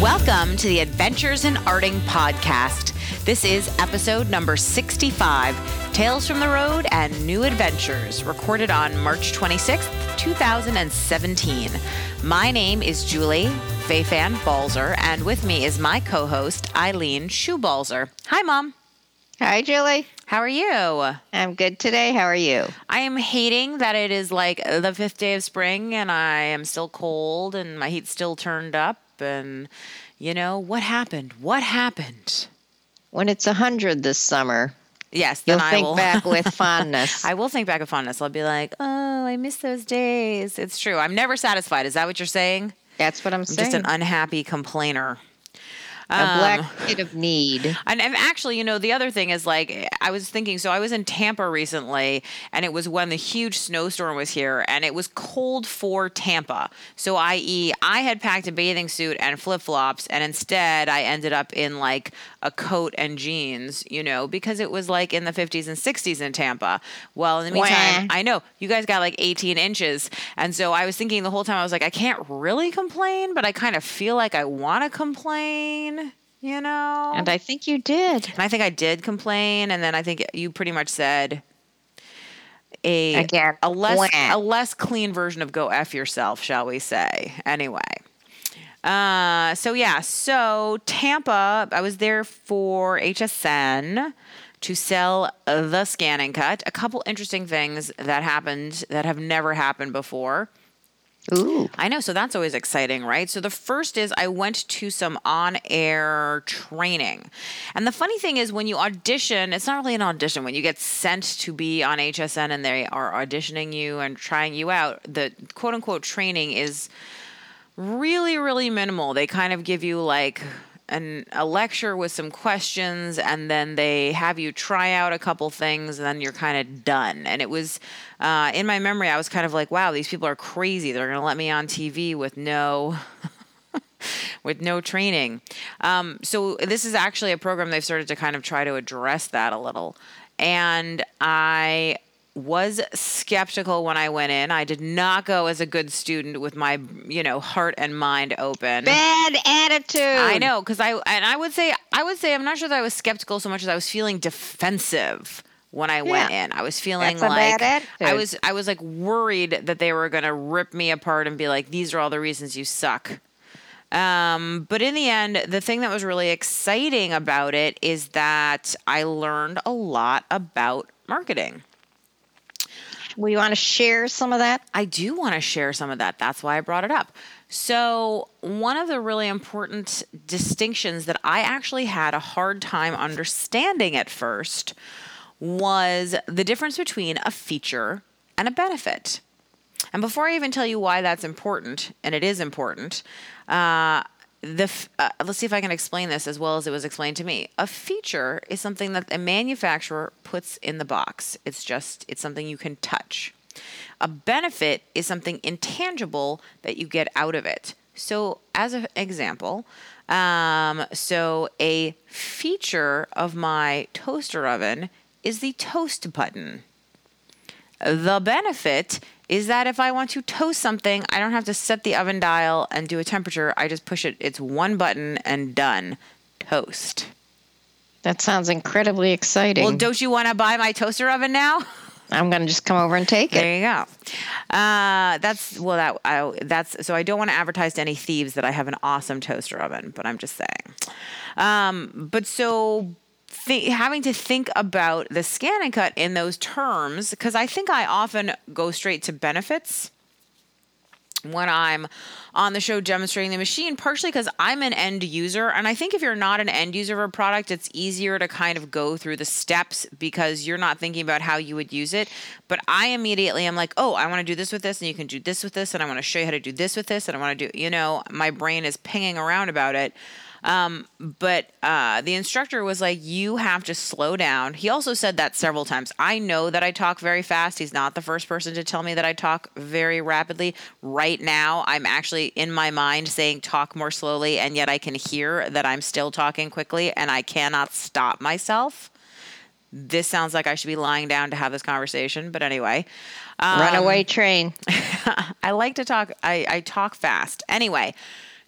Welcome to the Adventures in Arting podcast. This is episode number 65 Tales from the Road and New Adventures, recorded on March 26th, 2017. My name is Julie Fei-Fan Balzer, and with me is my co host, Eileen Schubalzer. Hi, Mom. Hi, Julie. How are you? I'm good today. How are you? I am hating that it is like the fifth day of spring and I am still cold and my heat's still turned up. And, you know, what happened? What happened? When it's a 100 this summer, Yes, you'll I think will. back with fondness. I will think back with fondness. I'll be like, oh, I miss those days. It's true. I'm never satisfied. Is that what you're saying? That's what I'm I'm saying. just an unhappy complainer. A black um, kid of need. And, and actually, you know, the other thing is like, I was thinking, so I was in Tampa recently, and it was when the huge snowstorm was here, and it was cold for Tampa. So, i.e., I had packed a bathing suit and flip flops, and instead I ended up in like a coat and jeans, you know, because it was like in the 50s and 60s in Tampa. Well, in the meantime, Wah. I know you guys got like 18 inches. And so I was thinking the whole time, I was like, I can't really complain, but I kind of feel like I want to complain, you know? And I think you did. And I think I did complain, and then I think you pretty much said a Again, a less wah. a less clean version of "go f yourself," shall we say? Anyway, uh, so yeah, so Tampa, I was there for HSN to sell the ScanNCut. A couple interesting things that happened that have never happened before. Ooh. I know. So that's always exciting, right? So the first is I went to some on air training. And the funny thing is, when you audition, it's not really an audition. When you get sent to be on HSN and they are auditioning you and trying you out, the quote unquote training is really, really minimal. They kind of give you like, an, a lecture with some questions and then they have you try out a couple things and then you're kind of done. And it was uh, in my memory i was kind of like wow these people are crazy. They're going to let me on tv with no with no training. Um, so this is actually a program they've started to kind of try to address that a little. And i was skeptical when i went in i did not go as a good student with my you know heart and mind open Bad attitude. I know because I and I would say I would say I'm not sure that I was skeptical so much as I was feeling defensive when I went in. I was feeling like I was I was like worried that they were going to rip me apart and be like these are all the reasons you suck. Um, but in the end, the thing that was really exciting about it is that I learned a lot about marketing. We want to share some of that. I do want to share some of that. That's why I brought it up. So, one of the really important distinctions that I actually had a hard time understanding at first was the difference between a feature and a benefit. And before I even tell you why that's important, and it is important, uh, the uh, let's see if I can explain this as well as it was explained to me. A feature is something that a manufacturer puts in the box. It's just it's something you can touch. A benefit is something intangible that you get out of it. So, as an example, um, so a feature of my toaster oven is the toast button. The benefit is that if I want to toast something, I don't have to set the oven dial and do a temperature. I just push it. It's one button and done. Toast. That sounds incredibly exciting. Well, don't you want to buy my toaster oven now? I'm going to just come over and take it. There you go. Uh, that's well, that I, that's so I don't want to advertise to any thieves that I have an awesome toaster oven, but I'm just saying. Um, but so th- having to think about the ScanNCut in those terms, because I think I often go straight to benefits when I'm on the show demonstrating the machine, partially because I'm an end user. And I think if you're not an end user of a product, it's easier to kind of go through the steps because you're not thinking about how you would use it. But I immediately am like, oh, I want to do this with this, and you can do this with this, and I want to show you how to do this with this, and I want to do, you know, my brain is pinging around about it. Um, but uh, the instructor was like, You have to slow down. He also said that several times. I know that I talk very fast. He's not the first person to tell me that I talk very rapidly. Right now, I'm actually in my mind saying talk more slowly, and yet I can hear that I'm still talking quickly, and I cannot stop myself. This sounds like I should be lying down to have this conversation, but anyway. Um, Runaway train. I like to talk. I, I talk fast. Anyway,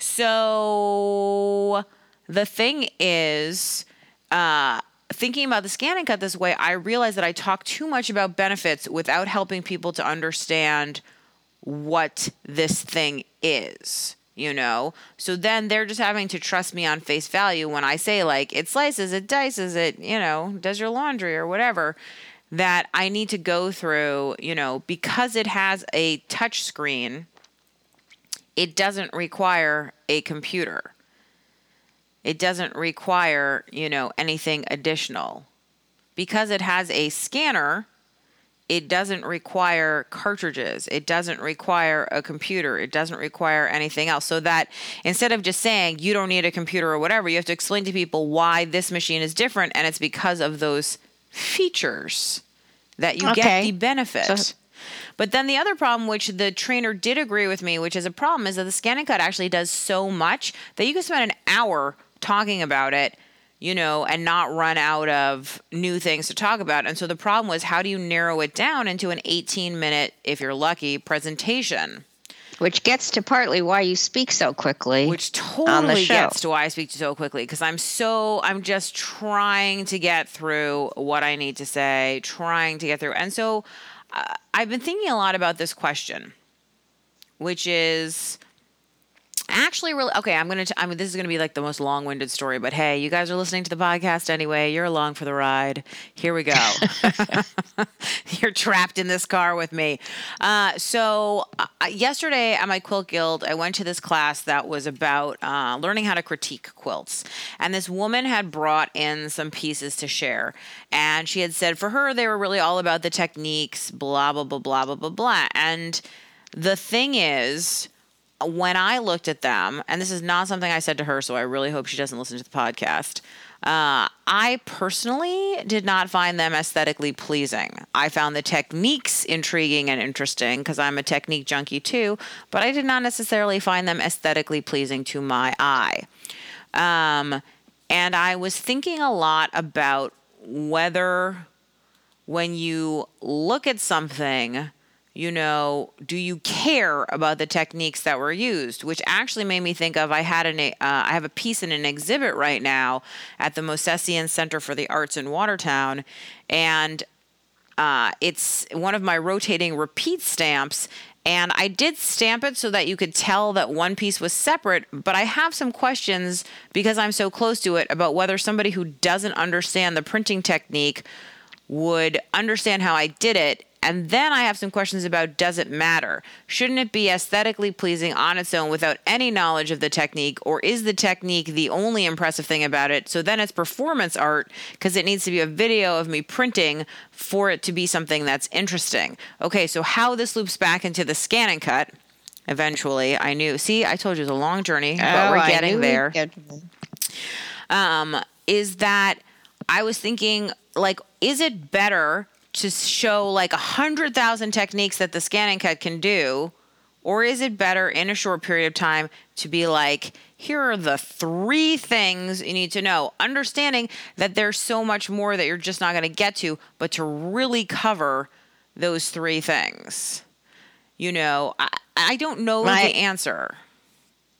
So the thing is, uh, thinking about the ScanNCut this way, I realized that I talk too much about benefits without helping people to understand what this thing is you know? So then they're just having to trust me on face value when i say like it slices it dices it you know does your laundry or whatever that i need to go through you know because it has a touch screen it doesn't require a computer it doesn't require you know anything additional because it has a scanner it doesn't require cartridges. It doesn't require a computer. It doesn't require anything else. So that instead of just saying you don't need a computer or whatever, you have to explain to people why this machine is different. And it's because of those features that you okay. get the benefit. So- but then the other problem, which the trainer did agree with me, which is a problem, is that the ScanNCut actually does so much that you can spend an hour talking about it you know, and not run out of new things to talk about. And so the problem was how do you narrow it down into an 18 minute, if you're lucky, presentation? Which gets to partly why you speak so quickly. Which totally gets to why I speak so quickly because I'm so, I'm just trying to get through what I need to say, trying to get through. And so uh, I've been thinking a lot about this question, which is, actually really okay i'm gonna t- i mean this is gonna be like the most long-winded story but hey you guys are listening to the podcast anyway. You're along for the ride. Here we go. You're trapped in this car with me. Uh, so uh, yesterday at my quilt guild i went to this class that was about uh, learning how to critique quilts. And this woman had brought in some pieces to share. And she had said for her they were really all about the techniques blah blah blah blah blah blah blah. And the thing is when I looked at them, and this is not something I said to her, so I really hope she doesn't listen to the podcast. Uh, I personally did not find them aesthetically pleasing. I found the techniques intriguing and interesting because I'm a technique junkie too, but I did not necessarily find them aesthetically pleasing to my eye. Um, and I was thinking a lot about whether when you look at something, you know, do you care about the techniques that were used? Which actually made me think of I had an uh, I have a piece in an exhibit right now at the Mosesian Center for the Arts in Watertown, and uh, it's one of my rotating repeat stamps. And I did stamp it so that you could tell that one piece was separate, but I have some questions because I'm so close to it about whether somebody who doesn't understand the printing technique would understand how I did it and then I have some questions about does it matter? Shouldn't it be aesthetically pleasing on its own without any knowledge of the technique? Or is the technique the only impressive thing about it? So then it's performance art because it needs to be a video of me printing for it to be something that's interesting. Okay, so how this loops back into the ScanNCut eventually. I knew. See, I told you it's a long journey, but oh, we're getting there. Um, is that I was thinking, like, is it better to show like a hundred thousand techniques that the ScanNCut can do? Or is it better in a short period of time to be like, here are the three things you need to know, understanding that there's so much more that you're just not going to get to, but to really cover those three things? You know, I, I don't know right. the answer.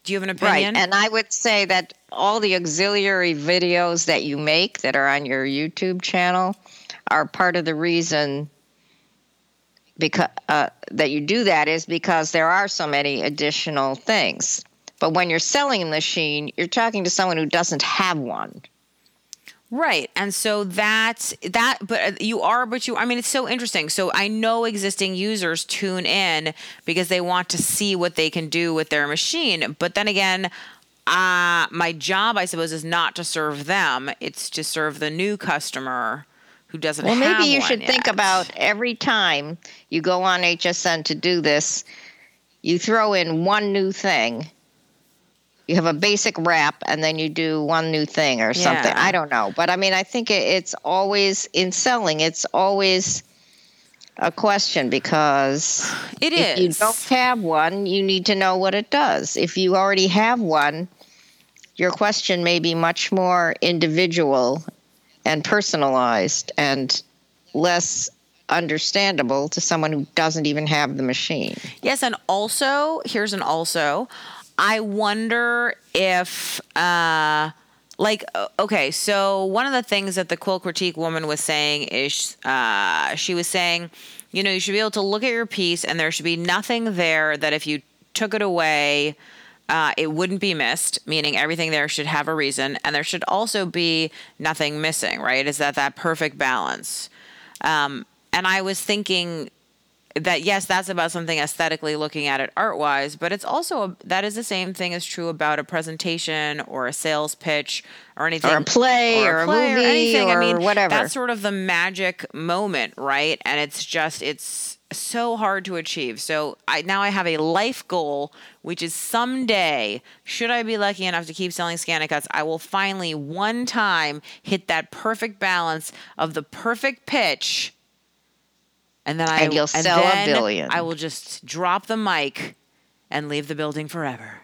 Do you have an opinion? Right. And I would say that all the auxiliary videos that you make that are on your YouTube channel, are part of the reason because uh, that you do that is because there are so many additional things. But when you're selling a machine, you're talking to someone who doesn't have one. Right. And so that that but uh, you are but you I mean it's so interesting. So I know existing users tune in because they want to see what they can do with their machine. But then again, uh my job I suppose is not to serve them. It's to serve the new customer who doesn't well, maybe you should yet. think about every time you go on HSN to do this, you throw in one new thing. You have a basic wrap, and then you do one new thing or something. Yeah. I don't know, but I mean, I think it's always in selling. It's always a question because it if you don't have one, you need to know what it does. If you already have one, your question may be much more individual and personalized and less understandable to someone who doesn't even have the machine. Yes, and also, here's an also. I wonder if, uh, like, okay, so one of the things that the quill critique woman was saying is uh, she was saying, you know, you should be able to look at your piece and there should be nothing there that if you took it away, uh, it wouldn't be missed, meaning everything there should have a reason, and there should also be nothing missing, right? Is that that perfect balance? Um, and I was thinking that yes, that's about something aesthetically looking at it art wise, but it's also a, that is the same thing is true about a presentation or a sales pitch or anything, or a play or, a, play movie or anything. or I mean, whatever. That's sort of the magic moment, right? And it's just it's so hard to achieve. So I now I have a life goal, which is someday, should I be lucky enough to keep selling ScanNCuts, I will finally one time hit that perfect balance of the perfect pitch and then I And you'll sell a billion. I will just drop the mic and leave the building forever.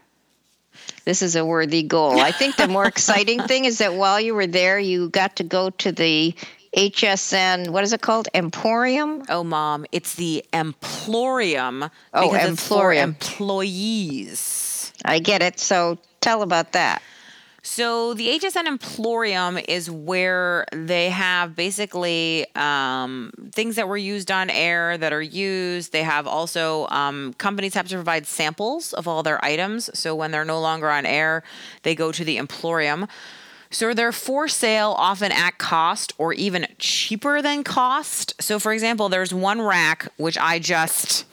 This is a worthy goal. I think the more exciting thing is that while you were there, you got to go to the HSN, what is it called? Emporium? Oh, mom, it's the Emporium Oh, because it's for Emporium. employees. I get it. So tell about that. So the HSN Emporium is where they have basically um, things that were used on air that are used. They have also um, companies have to provide samples of all their items. So when they're no longer on air, they go to the Emporium. So they're for sale often at cost or even cheaper than cost. So for example, there's one rack which I just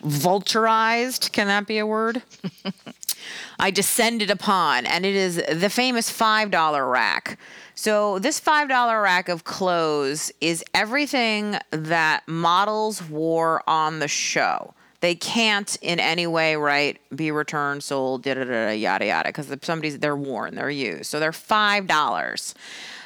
vulturized. Can that be a word? I descended upon, and it is the famous $5 rack. So, this $5 rack of clothes is everything that models wore on the show. They can't in any way, right, be returned, sold, da da da, da, yada yada, because somebody's they're worn, they're used. So they're five dollars.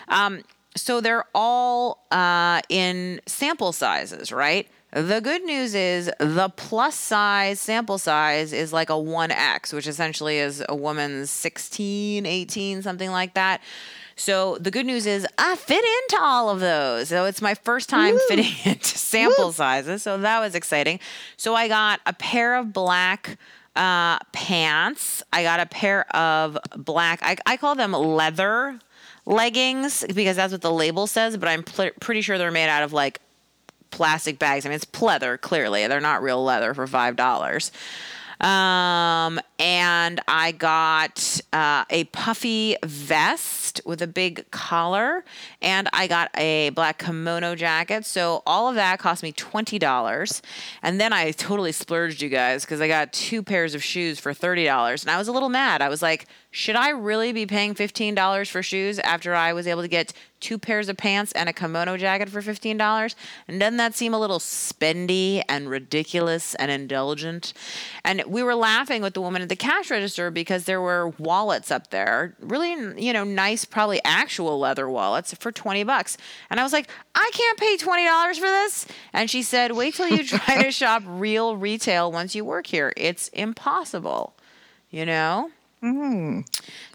Um, so they're all uh, in sample sizes, right? The good news is the plus size sample size is like a 1X, which essentially is a woman's 16, 18, something like that. So the good news is I fit into all of those. So it's my first time Woo. fitting into sample sizes. So that was exciting. So I got a pair of black uh, pants. I got a pair of black, I, I call them leather leggings because that's what the label says, but I'm pl- pretty sure they're made out of like plastic bags. I mean, it's pleather, clearly. They're not real leather for $5. Um, and I got uh, a puffy vest with a big collar, and I got a black kimono jacket. So all of that cost me $20. And then I totally splurged, you guys, because I got two pairs of shoes for $30. And I was a little mad. I was like, should I really be paying $15 for shoes after I was able to get two pairs of pants and a kimono jacket for $15? And doesn't that seem a little spendy and ridiculous and indulgent? And we were laughing with the woman at the cash register because there were wallets up there, really, you know, nice, probably actual leather wallets for 20 bucks. And I was like, I can't pay $20 for this. And she said, wait till you try to shop real retail once you work here. It's impossible, you know?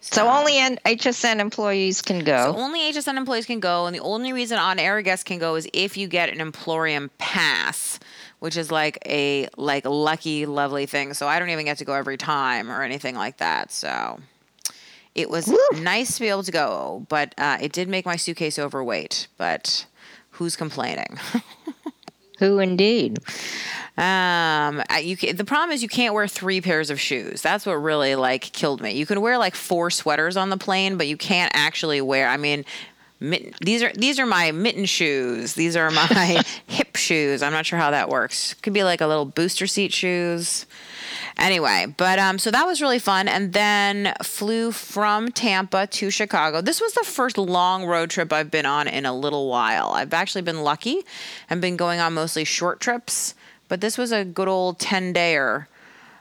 So only N- HSN employees can go. So only HSN employees can go, and the only reason on-air guests can go is if you get an Emporium pass, which is like a like lucky, lovely thing. So I don't even get to go every time or anything like that. So it was nice to be able to go, but uh, it did make my suitcase overweight. But who's complaining? Who indeed? Um, you can, the problem is you can't wear three pairs of shoes. That's what really like killed me. You can wear like four sweaters on the plane, but you can't actually wear. I mean, mitten, these are these are my mitten shoes. These are my hip shoes. I'm not sure how that works. Could be like a little booster seat shoes. Anyway, but um, so that was really fun, and then flew from Tampa to Chicago. This was the first long road trip I've been on in a little while. I've actually been lucky and been going on mostly short trips, but this was a good old ten dayer.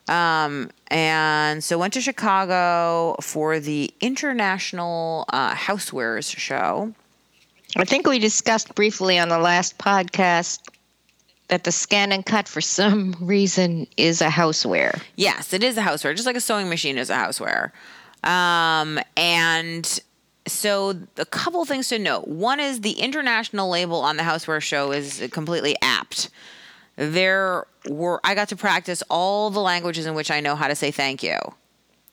Um, and so went to Chicago for the International uh, Housewares Show. I think we discussed briefly on the last podcast that the ScanNCut for some reason is a houseware. Yes, it is a houseware, just like a sewing machine is a houseware. Um, and so a couple things to note. One is the international label on the houseware show is completely apt. There were I got to practice all the languages in which I know how to say thank you.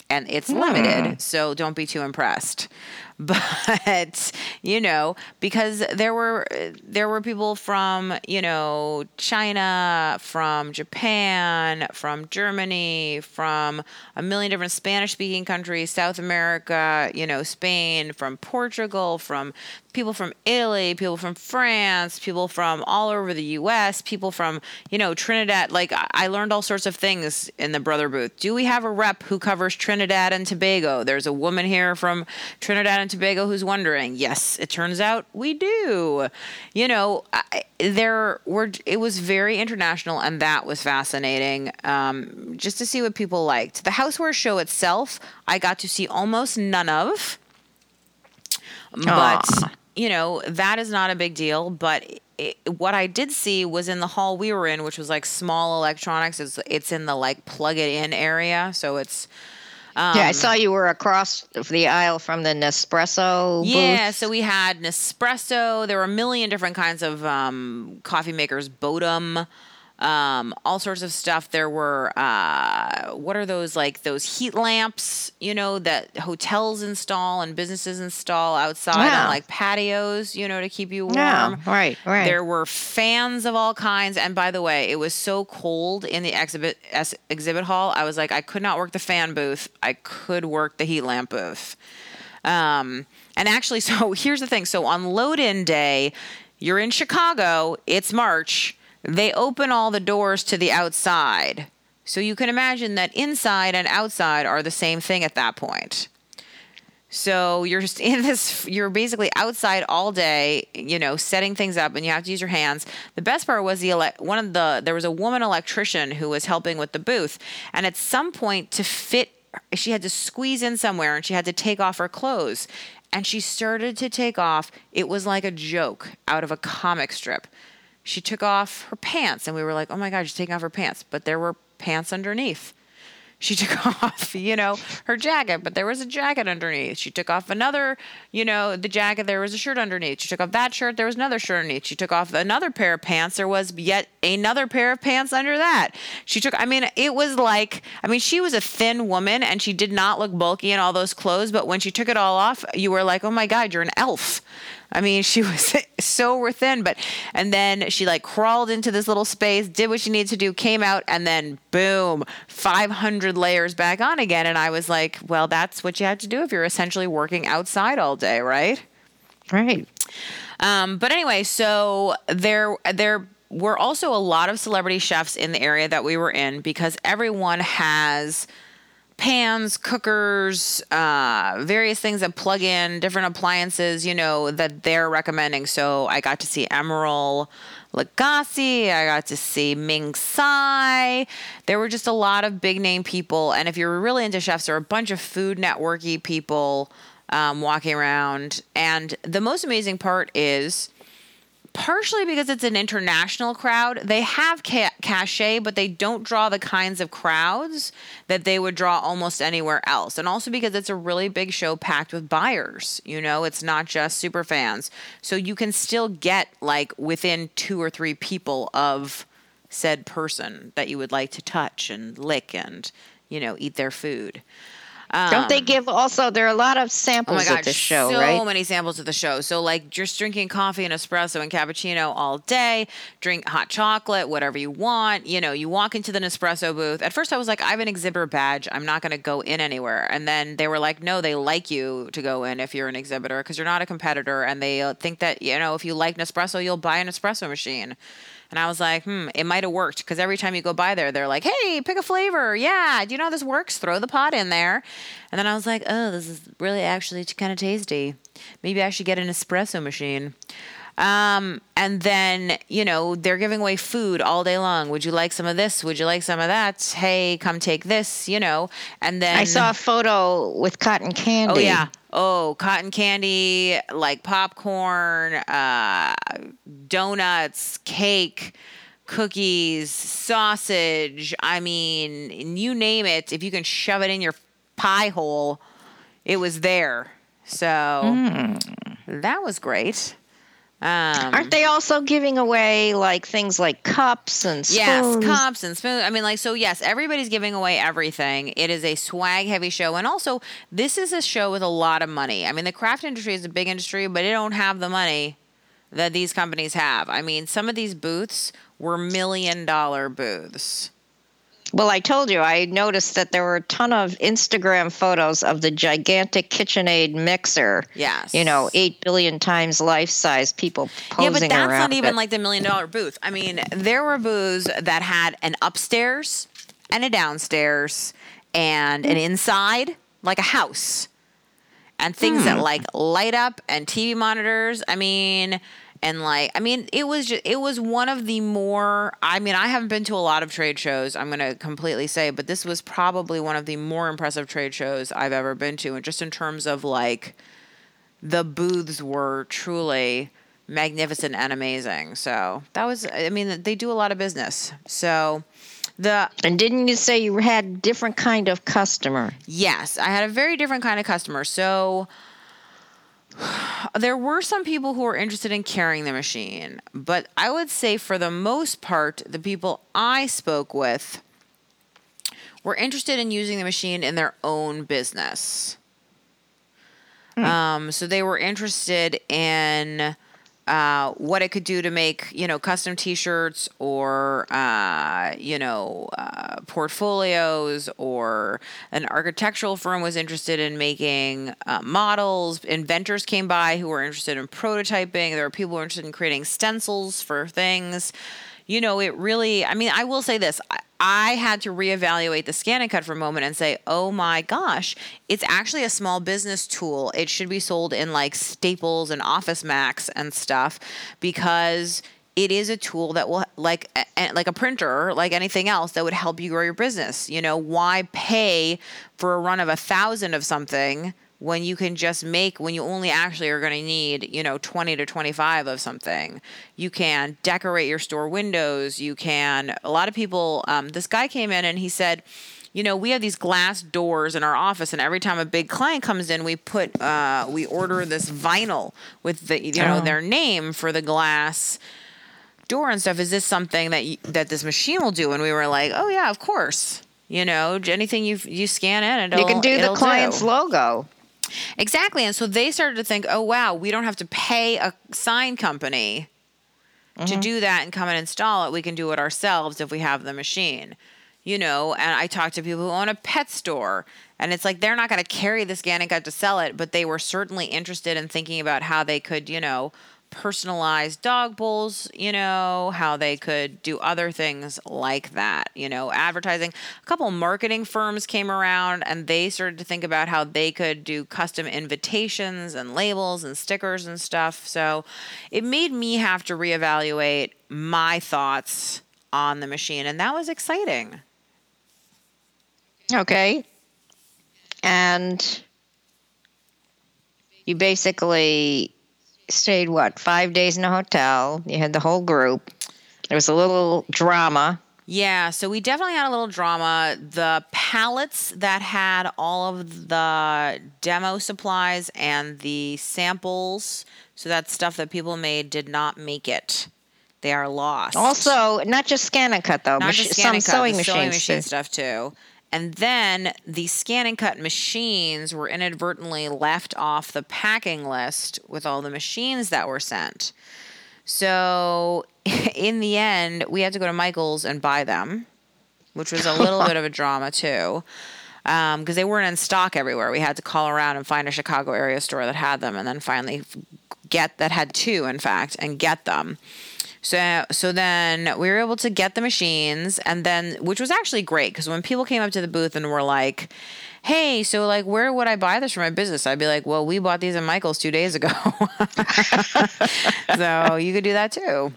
and it's hmm. limited, so don't be too impressed. But you know, because there were there were people from you know China, from Japan, from Germany, from a million different Spanish speaking countries, South America, you know, Spain, from Portugal, from people from Italy, people from France, people from all over the US, people from, you know, Trinidad. Like I- learned all sorts of things in the brother booth. Do we have a rep who covers Trinidad and Tobago? There's a woman here from Trinidad and Tobago who's wondering. Yes, it turns out we do. You know, I, there were it was very international and that was fascinating um, just to see what people liked. The houseware show itself, I got to see almost none of but Aw. You know that is not a big deal but it, what i did see was in the hall we were in which was like small electronics it's, it's in the like plug it in area so it's um, yeah, I saw you were across the aisle from the Nespresso yeah, booth. so we had Nespresso. There were a million different kinds of um, coffee makers, Bodum, um, all sorts of stuff. There were uh, what are those like those heat lamps? You know that hotels install and businesses install outside Yeah. on like patios. You know to keep you warm. Yeah, right, right. There were fans of all kinds, and by the way, it was so cold in the exhibit es- exhibit hall. I was like, I could not work the fan booth. I could work the heat lamp booth. Um, and actually, so here's the thing. So on load in day, you're in Chicago, it's March. They open all the doors to the outside. So you can imagine that inside and outside are the same thing at that point. So you're just in this, you're basically outside all day, you know, setting things up and you have to use your hands. The best part was the, ele- one of the, there was a woman electrician who was helping with the booth. And at some point to fit, she had to squeeze in somewhere and she had to take off her clothes. And she started to take off. It was like a joke out of a comic strip. She took off her pants and we were like, oh my God, she's taking off her pants. But there were pants underneath. She took off, you know, her jacket, but there was a jacket underneath. She took off another, you know, the jacket, there was a shirt underneath. She took off that shirt, there was another shirt underneath. She took off another pair of pants, there was yet another pair of pants under that. She took, I mean, it was like, I mean, she was a thin woman and she did not look bulky in all those clothes, but when she took it all off, you were like, oh my God, you're an elf. I mean, she was so thin, but and then she like crawled into this little space, did what she needed to do, came out, and then boom, 500 layers back on again. And I was like, well, that's what you have to do if you're essentially working outside all day, right? right. Um, but anyway, so there there were also a lot of celebrity chefs in the area that we were in because everyone has pans, cookers, uh, various things that plug in, different appliances, you know, that they're recommending. So I got to see Emeril Lagasse, I got to see Ming Tsai. There were just a lot of big name people. And if you're really into chefs, there were a bunch of food networky people um, walking around. And the most amazing part is partially because it's an international crowd. They have ca- cachet, but they don't draw the kinds of crowds that they would draw almost anywhere else. And also because it's a really big show packed with buyers. You know, it's not just super fans. So you can still get like within two or three people of said person that you would like to touch and lick and, you know, eat their food. Don't they give also? There are a lot of Oh samples my god, at the show, so right? many samples at the show. So like just drinking coffee and espresso and cappuccino all day, drink hot chocolate, whatever you want. You know, you walk into the Nespresso booth. At first I was like, I have an exhibitor badge. I'm not going to go in anywhere. And then they were like, no, they like you to go in if you're an exhibitor because you're not a competitor and they uh, think that, you know, if you like Nespresso, you'll buy an espresso machine. And I was like, hmm, it might have worked because every time you go by there, they're like, hey, pick a flavor. Yeah, do you know how this works? Throw the pot in there. And then I was like, oh, this is really actually kind of tasty. Maybe I should get an espresso machine. Um, and then, you know, they're giving away food all day long. Would you like some of this? Would you like some of that? Hey, come take this, you know. And then I saw a photo with cotton candy. Oh yeah. Oh, cotton candy, like popcorn, uh, donuts, cake, cookies, sausage. I mean, you name it. If you can shove it in your pie hole, it was there. So that was great. Um, Aren't they also giving away like things like cups and spoons? Yes, cups and spoons. I mean, like, so yes, everybody's giving away everything. It is a swag heavy show. And also, this is a show with a lot of money. I mean, the craft industry is a big industry, but it don't have the money that these companies have. I mean, some of these booths were million dollar booths. Well, I told you, I noticed that there were a ton of Instagram photos of the gigantic KitchenAid mixer. Yes. You know, 8 billion times life size people posing around. Yeah, but that's not even it. like the million dollar booth. I mean, there were booths that had an upstairs and a downstairs and an hmm. inside, like a house, and things that hmm. like light up and TV monitors. I mean, and like, I mean, it was just, it was one of the more. I mean, I haven't been to a lot of trade shows. I'm gonna completely say, but this was probably one of the more impressive trade shows I've ever been to, and just in terms of like the booths were truly magnificent and amazing. So that was, I mean, they do a lot of business. So the, and didn't you say you had different kind of customer? yes, I had a very different kind of customer. So there were some people who were interested in carrying the machine, but I would say for the most part, the people I spoke with were interested in using the machine in their own business. Um, so they were interested in uh, what it could do to make you know custom T-shirts or uh, you know uh, portfolios, or an architectural firm was interested in making uh, models. Inventors came by who were interested in prototyping. There were people interested in creating stencils for things. You know, it really. I mean, I will say this. I, I had to reevaluate the ScanNCut for a moment and say, oh my gosh, it's actually a small business tool. It should be sold in like Staples and Office Max and stuff because it is a tool that will like like a printer like anything else that would help you grow your business you know why pay for a run of a thousand of something when you can just make when you only actually are going to need you know 20 to 25 of something you can decorate your store windows you can a lot of people um, this guy came in and he said you know we have these glass doors in our office and every time a big client comes in we put uh, we order this vinyl with the you know Oh. their name for the glass door and stuff is this something that you, that this machine will do and we were like oh yeah of course you know anything you you scan in it'll, you can do the client's do. logo. Exactly. And so they started to think, oh, wow, we don't have to pay a sign company to mm-hmm. do that and come and install it. We can do it ourselves if we have the machine. You know, and I talked to people who own a pet store, and it's like they're not going to carry this and to sell it, but they were certainly interested in thinking about how they could, you know, personalize dog bowls, you know, how they could do other things like that, you know, advertising. A couple marketing firms came around and they started to think about how they could do custom invitations and labels and stickers and stuff. So it made me have to reevaluate my thoughts on the machine, and that was exciting. Okay. And you basically stayed what, five days in a hotel? You had the whole group. There was a little drama. Yeah, so we definitely had a little drama. The pallets that had all of the demo supplies and the samples, so that stuff that people made, did not make it. They are lost. Also, not just ScanNCut though, not mach- just scan some sewing the machines. sewing machine stuff too. And then the ScanNCut machines were inadvertently left off the packing list with all the machines that were sent. So in the end, we had to go to Michael's and buy them, which was a little bit of a drama too. Um, because they weren't in stock everywhere. We had to call around and find a Chicago area store that had them, and then finally get that had two, in fact, and get them. So so then we were able to get the machines and then which was actually great because when people came up to the booth and were like, "Hey, so like where would I buy this for my business?" I'd be like, "Well, we bought these at Michael's 2 days ago." so you could do that too.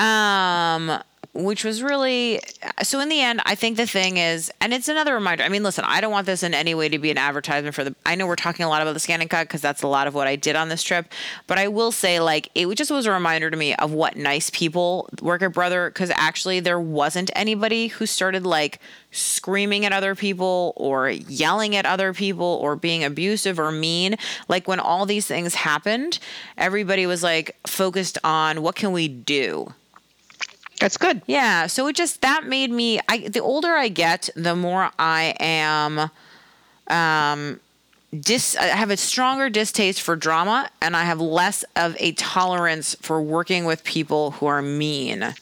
Um which was really so in the end i think the thing is and it's another reminder i mean listen i don't want this in any way to be an advertisement for the i know we're talking a lot about the ScanNCut because that's a lot of what i did on this trip but i will say like it just was a reminder to me of what nice people work at brother because actually there wasn't anybody who started like screaming at other people or yelling at other people or being abusive or mean. Like when all these things happened everybody was like focused on what can we do That's good. yeah, so it just that made me I the older I get, the more I am um dis I have a stronger distaste for drama and I have less of a tolerance for working with people who are mean.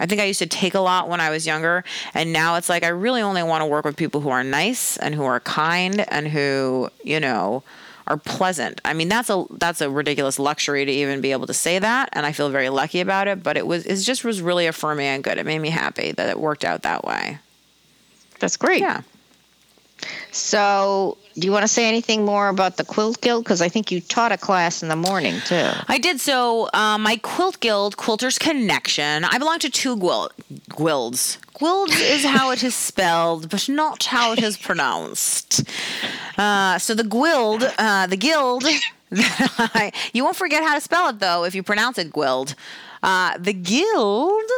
I think I used to take a lot when I was younger and now it's like I really only want to work with people who are nice and who are kind and who, you know, are pleasant. I mean, that's a that's a ridiculous luxury to even be able to say that, and I feel very lucky about it. But it was it just was really affirming and good. It made me happy that it worked out that way. That's great. Yeah. So, do you want to say anything more about the Quilt Guild? Because I think you taught a class in the morning too. I did so. Um, my quilt guild, Quilters Connection. I belong to two guild, guilds. Guilds is how it is spelled, but not how it is pronounced. Uh, so the guild, uh, the guild. you won't forget how to spell it though if you pronounce it guild. Uh, the guild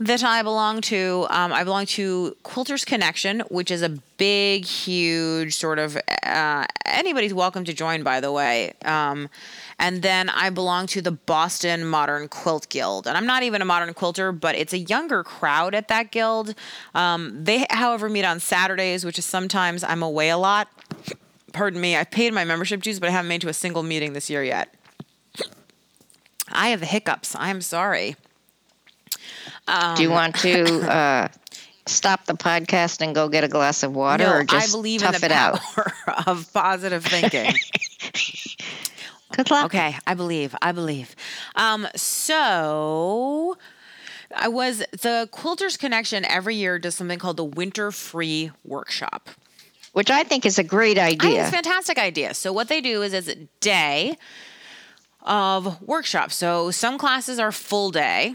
that I belong to, um, I belong to Quilters Connection, which is a big, huge sort of. Uh, anybody's welcome to join, by the way. Um, and then I belong to the Boston Modern Quilt Guild. And I'm not even a modern quilter, but it's a younger crowd at that guild. Um, they, however, meet on Saturdays, which is sometimes I'm away a lot. Pardon me, I've paid my membership dues, but I haven't made to a single meeting this year yet. I have the hiccups. I'm sorry. do you want to uh, stop the podcast and go get a glass of water, No, or just I believe tough in the it out? of positive thinking. Good luck. okay, I believe. I believe. Um, so I was the Quilters Connection every year does something called the Winter Free Workshop. Which I think is a great idea. it's a fantastic idea. So what they do is it's a day of workshops. So some classes are full day,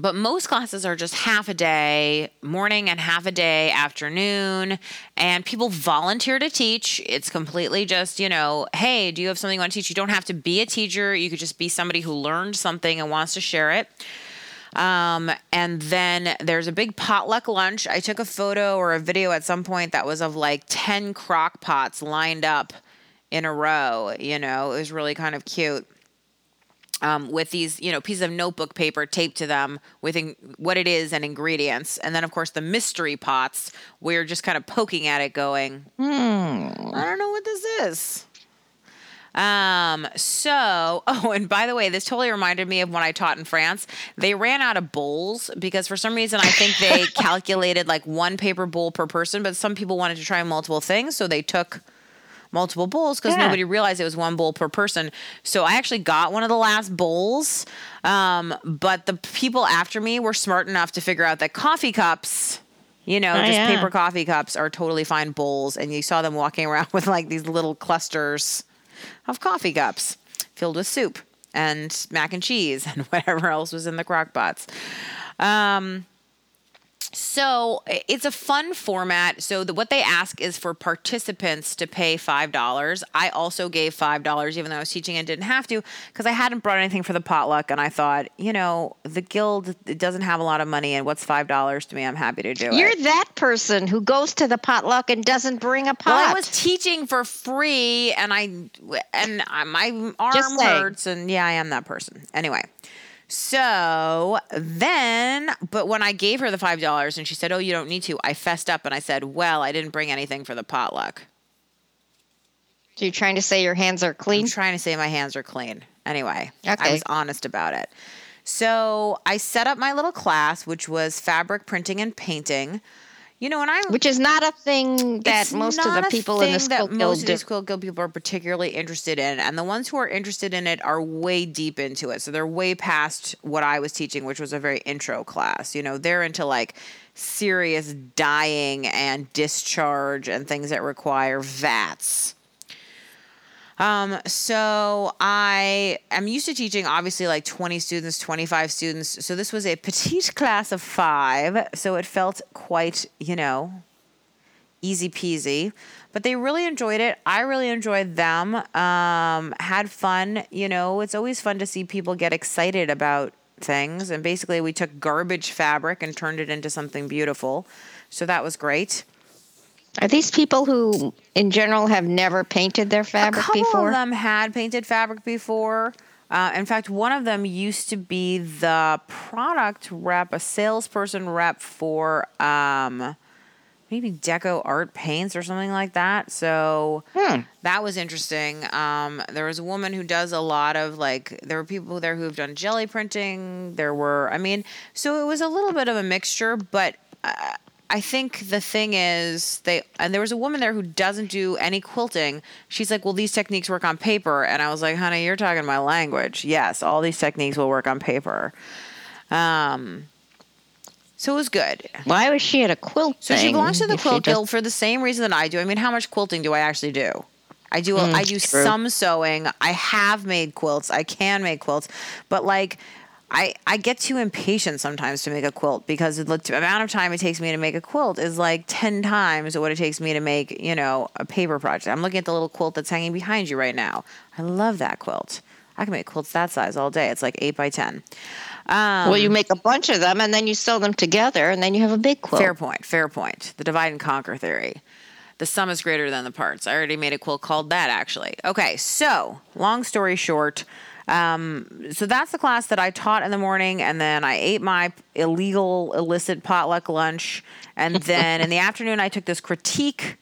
but most classes are just half a day, morning and half a day afternoon, and people volunteer to teach. It's completely just, you know, hey, do you have something you want to teach? You don't have to be a teacher. You could just be somebody who learned something and wants to share it. Um, and then there's a big potluck lunch. I took a photo or a video at some point that was of like 10 crock pots lined up in a row. You know, it was really kind of cute. Um, with these, you know, pieces of notebook paper taped to them with in- what it is and ingredients. And then, of course, the mystery pots where you're just kind of poking at it going, Hmm. I don't know what this is. Um, so, oh, and by the way, this totally reminded me of when I taught in France. They ran out of bowls because for some reason I think they calculated like one paper bowl per person, but some people wanted to try multiple things. So they took multiple bowls because Yeah. nobody realized it was one bowl per person. So I actually got one of the last bowls. Um, but the people after me were smart enough to figure out that coffee cups, you know, Oh, just yeah. paper coffee cups are totally fine bowls. And you saw them walking around with like these little clusters of coffee cups filled with soup and mac and cheese and whatever else was in the crock pots. Um, so it's a fun format. So the, what they ask is for participants to pay five dollars. I also gave five dollars, even though I was teaching and didn't have to, because I hadn't brought anything for the potluck, and I thought, you know, the guild doesn't have a lot of money, and what's five dollars to me? I'm happy to do it. You're that person who goes to the potluck and doesn't bring a pot. Well, I was teaching for free, and I and my arm hurts, and yeah, I am that person. Anyway, so then, but when I gave her the five dollars, and she said, "Oh, you don't need to," I fessed up and I said, "Well, I didn't bring anything for the potluck. So you're trying to say your hands are clean? I'm trying to say my hands are clean." Anyway, I was honest about it. So I set up my little class, which was fabric printing and painting. You know, and I Which is not a thing that most of the people in the school most of do. these Guild people are particularly interested in, and the ones who are interested in it are way deep into it. So they're way past what I was teaching, which was a very intro class. You know, they're into like serious dyeing and discharge and things that require vats. Um, so I am used to teaching obviously like 20 students, 25 students. So this was a petite class of five. So it felt quite, you know, easy peasy. But they really enjoyed it. I really enjoyed them. Um, had fun. You know, it's always fun to see people get excited about things. And basically, we took garbage fabric and turned it into something beautiful. So that was great. Are these people who, in general, have never painted their fabric before? A couple before? of them had painted fabric before. Uh, in fact, one of them used to be the product rep, a salesperson rep for um, maybe Deco Art Paints or something like that. So Hmm. that was interesting. Um, there was a woman who does a lot of like, there were people there who have done jelly printing. There were, I mean, so it was a little bit of a mixture, but. Uh, I think the thing is they and there was a woman there who doesn't do any quilting. She's like, "Well, these techniques work on paper." And I was like, "Honey, you're talking my language. Yes, all these techniques will work on paper." Um so it was good. Why was she at a quilt So she belongs to the quilt guild for the same reason that I do. I mean, how much quilting do I actually do? I do I do true. some sewing. I have made quilts. I can make quilts, but like I I get too impatient sometimes to make a quilt because the amount of time it takes me to make a quilt is like 10 times what it takes me to make, you know, a paper project. I'm looking at the little quilt that's hanging behind you right now. I love that quilt. I can make quilts that size all day. It's like 8 by 10. Um, well, you make a bunch of them and then you sew them together and then you have a big quilt. Fair point. Fair point. The divide and conquer theory. The sum is greater than the parts. I already made a quilt called that actually. Okay, so long story short, um, so that's the class that I taught in the morning, and then I ate my illegal, illicit potluck lunch, and then in the afternoon I took this critique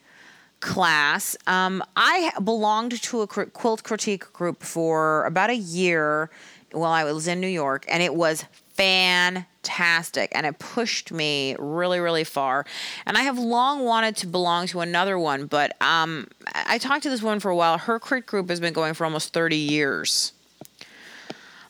class. Um, I belonged to a cr- quilt critique group for about a year while I was in New York, and it was fantastic and it pushed me really really far. And i have long wanted to belong to another one but um, i I talked to this woman for a while. Her crit group has been going for almost 30 years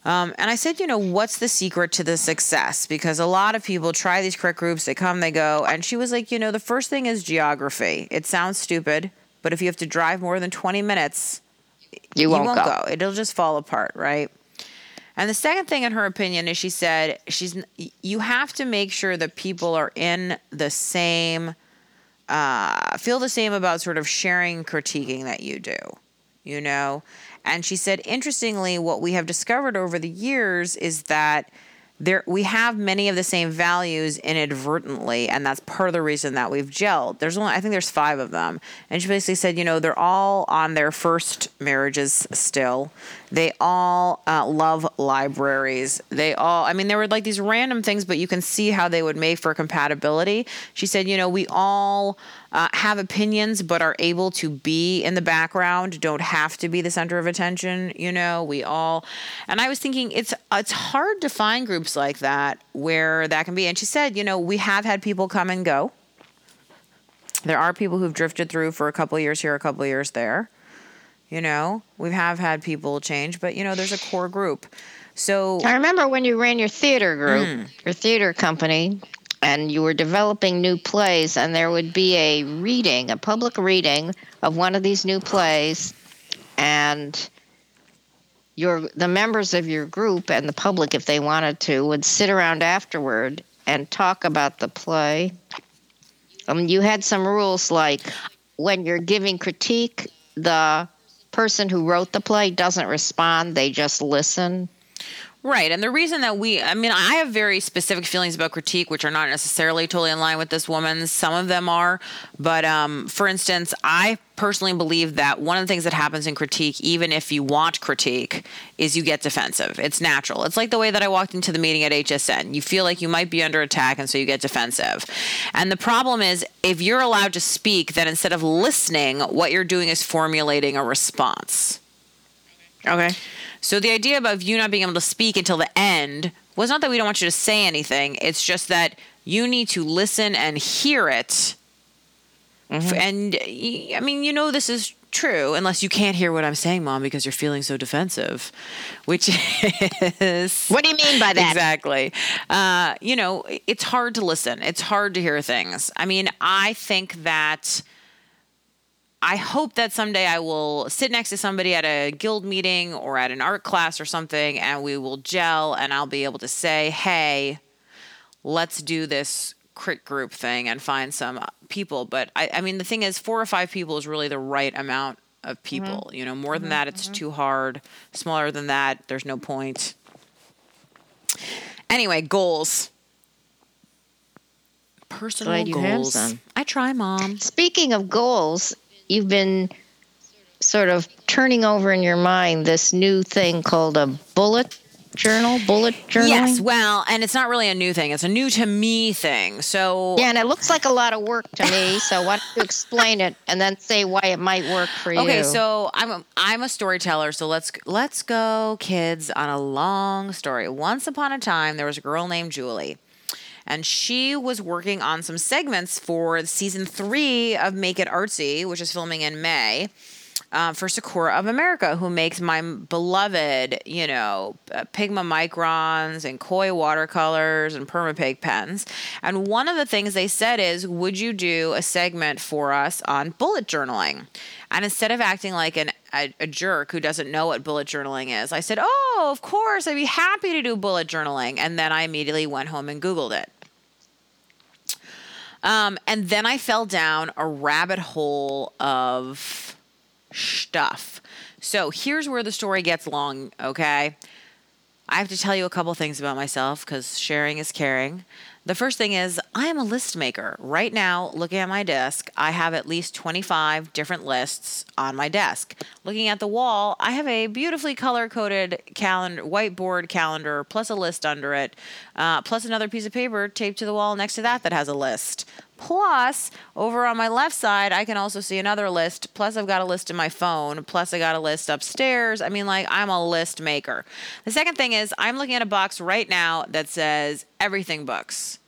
um, and I said, you know, what's the secret to the success? Because a lot of people try these crit groups, they come, they go. And she was like, you know, the first thing is geography. It sounds stupid, but if you have to drive more than 20 minutes, You won't, go. It'll just fall apart, right? And the second thing, in her opinion, is she said she's you have to make sure that people are in the same, uh, feel the same about sort of sharing critiquing that you do, you know. And she said, interestingly, what we have discovered over the years is that there we have many of the same values inadvertently, and that's part of the reason that we've gelled. There's only I think there's five of them, and she basically said, you know, they're all on their first marriages still. They all uh, love libraries. They all, I mean, there were like these random things, but you can see how they would make for compatibility. She said, you know, we all uh, have opinions, but are able to be in the background, don't have to be the center of attention. You know, we all, and I was thinking it's it's hard to find groups like that where that can be. And she said, you know, we have had people come and go. There are people who've drifted through for a couple of years here, a couple of years there. You know, we have had people change, but you know, there's a core group. So I remember when you ran your theater group, Hmm. your theater company, and you were developing new plays, and there would be a reading, a public reading of one of these new plays, and your the members of your group and the public, if they wanted to, would sit around afterward and talk about the play. Um, you had some rules like when you're giving critique, the person who wrote the play doesn't respond; they just listen. Right. And the reason that we, I mean, I have very specific feelings about critique, which are not necessarily totally in line with this woman's. Some of them are. But um, for instance, I personally believe that one of the things that happens in critique, even if you want critique, is you get defensive. It's natural. It's like the way that I walked into the meeting at HSN. You feel like you might be under attack, and so you get defensive. And the problem is, if you're allowed to speak, then instead of listening, what you're doing is formulating a response. Okay. So the idea of you not being able to speak until the end was not that we don't want you to say anything. It's just that you need to listen and hear it. F- And I mean, you know, this is true unless you can't hear what I'm saying, mom, because you're feeling so defensive, which is What do you mean by that? Exactly. Uh, you know, it's hard to listen. It's hard to hear things. I mean, I think that I hope that someday I will sit next to somebody at a guild meeting or at an art class or something and we will gel and I'll be able to say, hey, let's do this crit group thing and find some people. But I, I mean, the thing is, four or five people is really the right amount of people. Mm-hmm. You know, more than mm-hmm. that, it's mm-hmm. too hard. Smaller than that, there's no point. Anyway, goals. Personal goals. I try, mom. Speaking of goals, you've been sort of turning over in your mind this new thing called a bullet journal, bullet journal. Yes, well, and it's not really a new thing. It's a new to me thing. So Yeah, and it looks like a lot of work to me. so why don't you explain it and then say why it might work for you? Okay, so I'm a, I'm a storyteller, so let's let's go kids on a long story. Once upon a time there was a girl named Julie and she was working on some segments for season three of Make It Artsy, which is filming in May. Uh, for Sakura of America, who makes my beloved, you know, uh, Pigma microns and koi watercolors and Permapaque pens. And one of the things they said is, would you do a segment for us on bullet journaling? And instead of acting like an, a, a jerk who doesn't know what bullet journaling is, I said, oh, of course, I'd be happy to do bullet journaling. And then I immediately went home and Googled it. Um, and then I fell down a rabbit hole of stuff. So here's where the story gets long, okay? I have to tell you a couple things about myself because sharing is caring. The first thing is, I am a list maker. Right now, looking at my desk, I have at least 25 different lists on my desk. Looking at the wall, I have a beautifully color coded calendar, whiteboard calendar, plus a list under it, uh, plus another piece of paper taped to the wall next to that that has a list. Plus, over on my left side, I can also see another list. Plus, I've got a list in my phone. Plus, I got a list upstairs. I mean, like, I'm a list maker. The second thing is, I'm looking at a box right now that says everything books.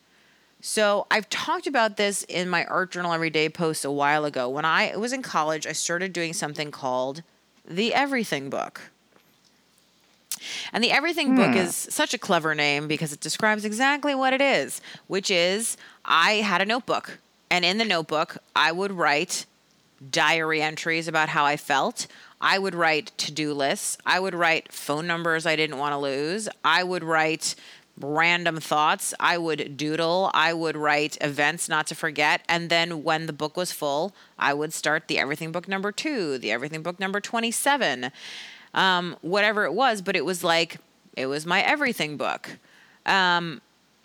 So, I've talked about this in my art journal every day post a while ago. When I was in college, I started doing something called the Everything Book. And the Everything hmm. Book is such a clever name because it describes exactly what it is, which is I had a notebook, and in the notebook, I would write diary entries about how I felt. I would write to do lists. I would write phone numbers I didn't want to lose. I would write random thoughts. I would doodle. I would write events not to forget. And then when the book was full, I would start the Everything Book number two, the Everything Book number 27, um, whatever it was. But it was like, it was my everything book. Um,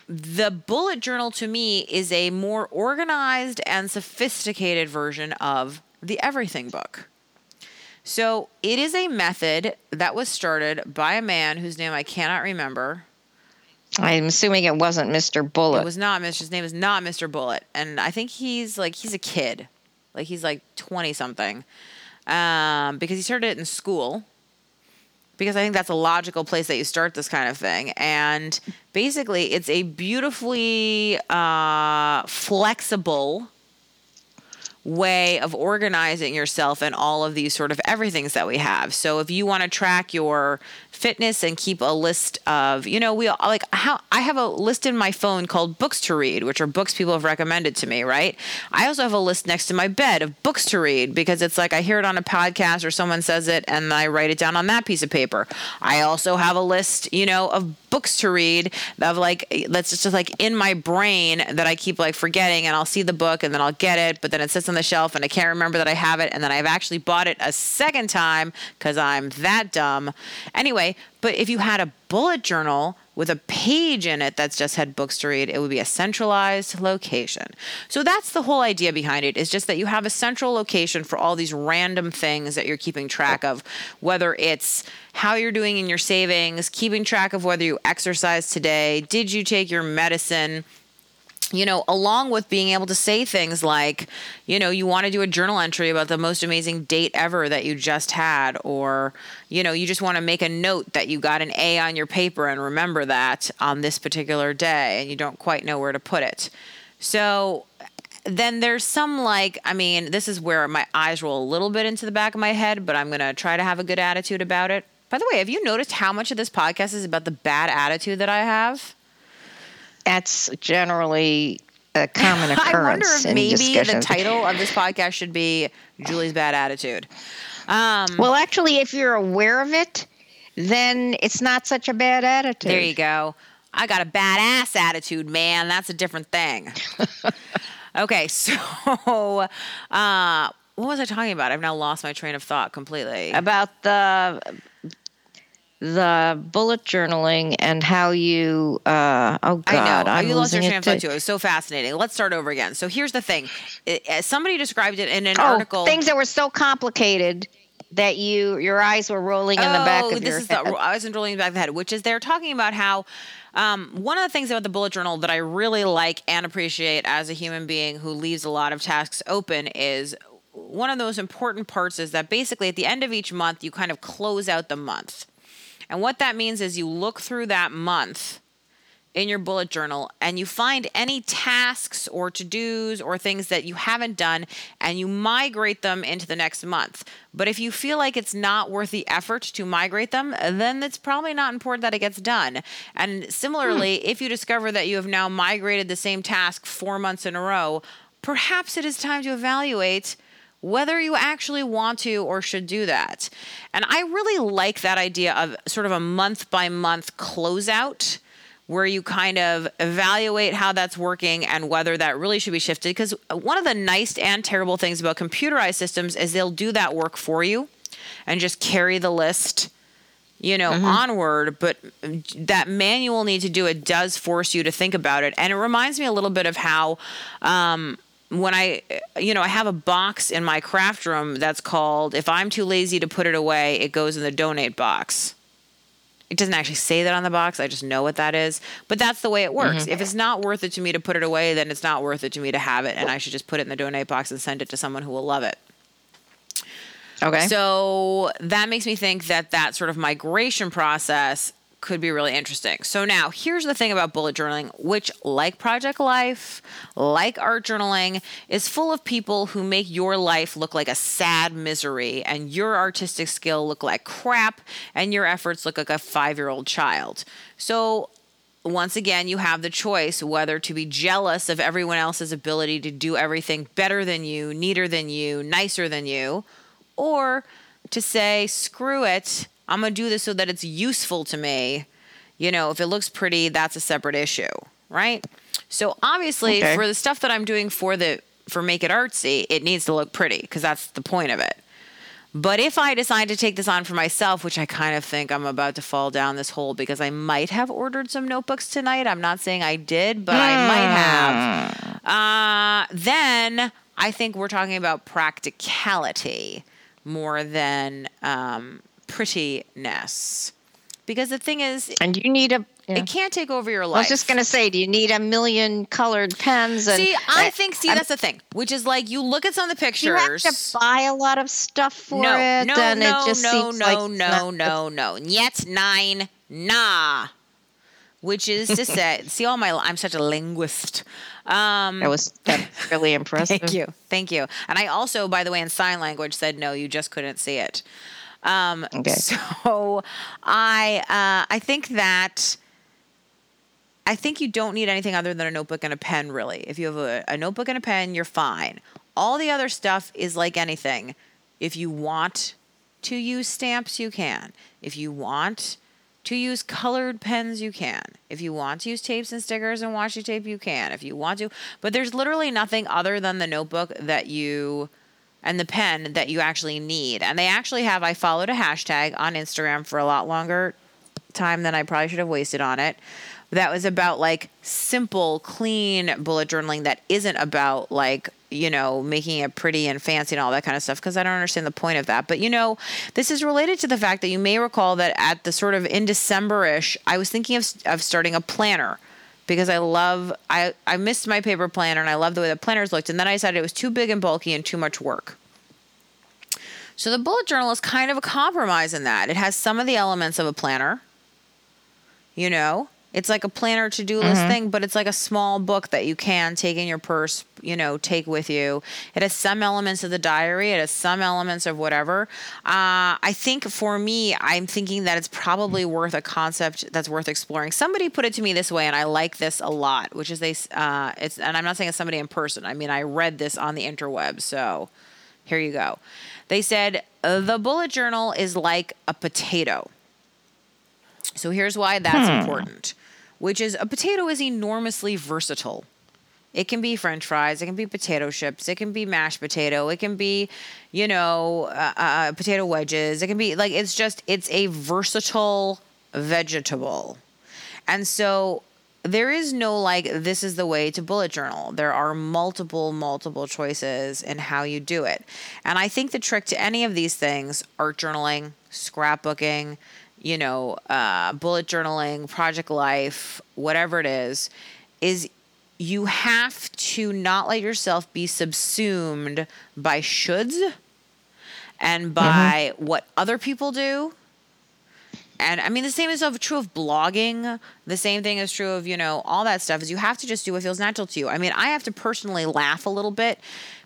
the bullet journal to me is a more organized and sophisticated version of the everything book. So it is a method that was started by a man whose name I cannot remember. I'm assuming it wasn't Mr. Bullet. It was not Mr. His name is not Mr. Bullet, and I think he's like he's a kid, like he's like twenty something, um, because he started it in school because I think that's a logical place that you start this kind of thing. And basically, it's a beautifully uh, flexible way of organizing yourself and all of these sort of everythings that we have. So if you want to track your fitness and keep a list of, you know, we like how I have a list in my phone called books to read, which are books people have recommended to me, right? I also have a list next to my bed of books to read because it's like I hear it on a podcast or someone says it and I write it down on that piece of paper. I also have a list, you know, of books to read of like that's just like in my brain that I keep like forgetting and I'll see the book and then I'll get it, but then it sits on the shelf and I can't remember that I have it and then I've actually bought it a second time cuz I'm that dumb. Anyway, anyway, but if you had a bullet journal with a page in it that's just had books to read, it would be a centralized location. So that's the whole idea behind it is just that you have a central location for all these random things that you're keeping track of, whether it's how you're doing in your savings, keeping track of whether you exercise today, did you take your medicine, you know, along with being able to say things like, you know, you want to do a journal entry about the most amazing date ever that you just had, or, you know, you just want to make a note that you got an A on your paper and remember that on this particular day and you don't quite know where to put it. So then there's some like, I mean, this is where my eyes roll a little bit into the back of my head, but I'm going to try to have a good attitude about it. By the way, have you noticed how much of this podcast is about the bad attitude that I have? That's generally a common occurrence. I wonder if in maybe the title of this podcast should be Julie's bad attitude. Um, Well, actually, if you're aware of it, then it's not such a bad attitude. there you go. I got a badass attitude, man. That's a different thing. okay, so uh, what was I talking about? I've now lost my train of thought completely. About the the bullet journaling and how you. Uh, oh God, I know. I'm you lost your train of thought too. It was so fascinating. Let's start over again. So here's the thing. It- somebody described it in an Oh, article. things that were so complicated that you your eyes were rolling in the back Oh, of this your is head. the I was rolling in the back of the head, which is they're talking about how um, one of the things about the bullet journal that I really like and appreciate as a human being who leaves a lot of tasks open is one of those important parts is that basically at the end of each month you kind of close out the month. And what that means is you look through that month in your bullet journal and you find any tasks or to dos or things that you haven't done and you migrate them into the next month. But if you feel like it's not worth the effort to migrate them, then it's probably not important that it gets done. And similarly, hmm. if you discover that you have now migrated the same task four months in a row, perhaps it is time to evaluate whether you actually want to or should do that. And I really like that idea of sort of a month by month closeout where you kind of evaluate how that's working and whether that really should be shifted. Because one of the nice and terrible things about computerized systems is they'll do that work for you and just carry the list you know, onward, but that manual need to do it does force you to think about it. And it reminds me a little bit of how um, when I, you know, I have a box in my craft room that's called, if I'm too lazy to put it away, it goes in the donate box. It doesn't actually say that on the box. I just know what that is. But that's the way it works. Mm-hmm. If it's not worth it to me to put it away, then it's not worth it to me to have it. And I should just put it in the donate box and send it to someone who will love it. okay. So that makes me think that that sort of migration process could be really interesting. So now here's the thing about bullet journaling, which like Project Life, like art journaling, is full of people who make your life look like a sad misery and your artistic skill look like crap and your efforts look like a 5-year-old child. So once again, you have the choice whether to be jealous of everyone else's ability to do everything better than you, neater than you, nicer than you, or to say, screw it, I'm going to do this so that it's useful to me. You know, if it looks pretty, that's a separate issue, right? So obviously, Okay. for the stuff that I'm doing for the for Make It Artsy, it needs to look pretty because that's the point of it. But if I decide to take this on for myself, which I kind of think I'm about to fall down this hole because I might have ordered some notebooks tonight. I'm not saying I did, but I might have. Uh, then I think we're talking about practicality more than um, prettiness. Because the thing is, and you need a. yeah. it can't take over your life. I was just gonna say, do you need a million colored pens? And See, I think, see, I'm- that's the thing, which is like you look at some of the do you have pictures. to buy a lot of stuff for no, it, no, and no, it just no, seems no, like no, not- no, no. Yet nine, nah. Which is to say, see, all my, I'm such a linguist. Um, That was that's really impressive. Thank you. Thank you. And I also, by the way, in sign language said no, you just couldn't see it. Um, Okay. So I uh, I think that I think you don't need anything other than a notebook and a pen, really. If you have a, a notebook and a pen, you're fine. All the other stuff is like anything. If you want to use stamps, you can. If you want to use colored pens, you can. If you want to use tapes and stickers and washi tape, you can. If you want to, but there's literally nothing other than the notebook that you and the pen that you actually need. And they actually have, I followed a hashtag on Instagram for a lot longer time than I probably should have wasted on it. That was about like simple, clean bullet journaling that isn't about like, you know, making it pretty and fancy and all that kind of stuff because I don't understand the point of that. But, you know, this is related to the fact that you may recall that at the sort of in December ish, I was thinking of, of starting a planner because I love I I missed my paper planner and I love the way the planners looked and then I decided it was too big and bulky and too much work. So the bullet journal is kind of a compromise in that. It has some of the elements of a planner. You know, It's like a planner to do list thing, but it's like a small book that you can take in your purse, you know, take with you. It has some elements of the diary, it has some elements of whatever. Uh, I think for me, I'm thinking that it's probably worth a concept that's worth exploring. Somebody put it to me this way, and I like this a lot, which is they, uh, it's, and I'm not saying it's somebody in person. I mean, I read this on the interweb, so here you go. They said, the bullet journal is like a potato. So here's why that's important, which is a potato is enormously versatile. It can be french fries, it can be potato chips, it can be mashed potato, it can be, you know, uh, uh, potato wedges. It can be like, it's just, it's a versatile vegetable. And so there is no like, this is the way to bullet journal. There are multiple, multiple choices in how you do it. And I think the trick to any of these things art journaling, scrapbooking, you know, uh, bullet journaling, project life, whatever it is, is you have to not let yourself be subsumed by shoulds and by what other people do and I mean, the same is of- true of blogging. The same thing is true of, you know, all that stuff is you have to just do what feels natural to you. I mean, I have to personally laugh a little bit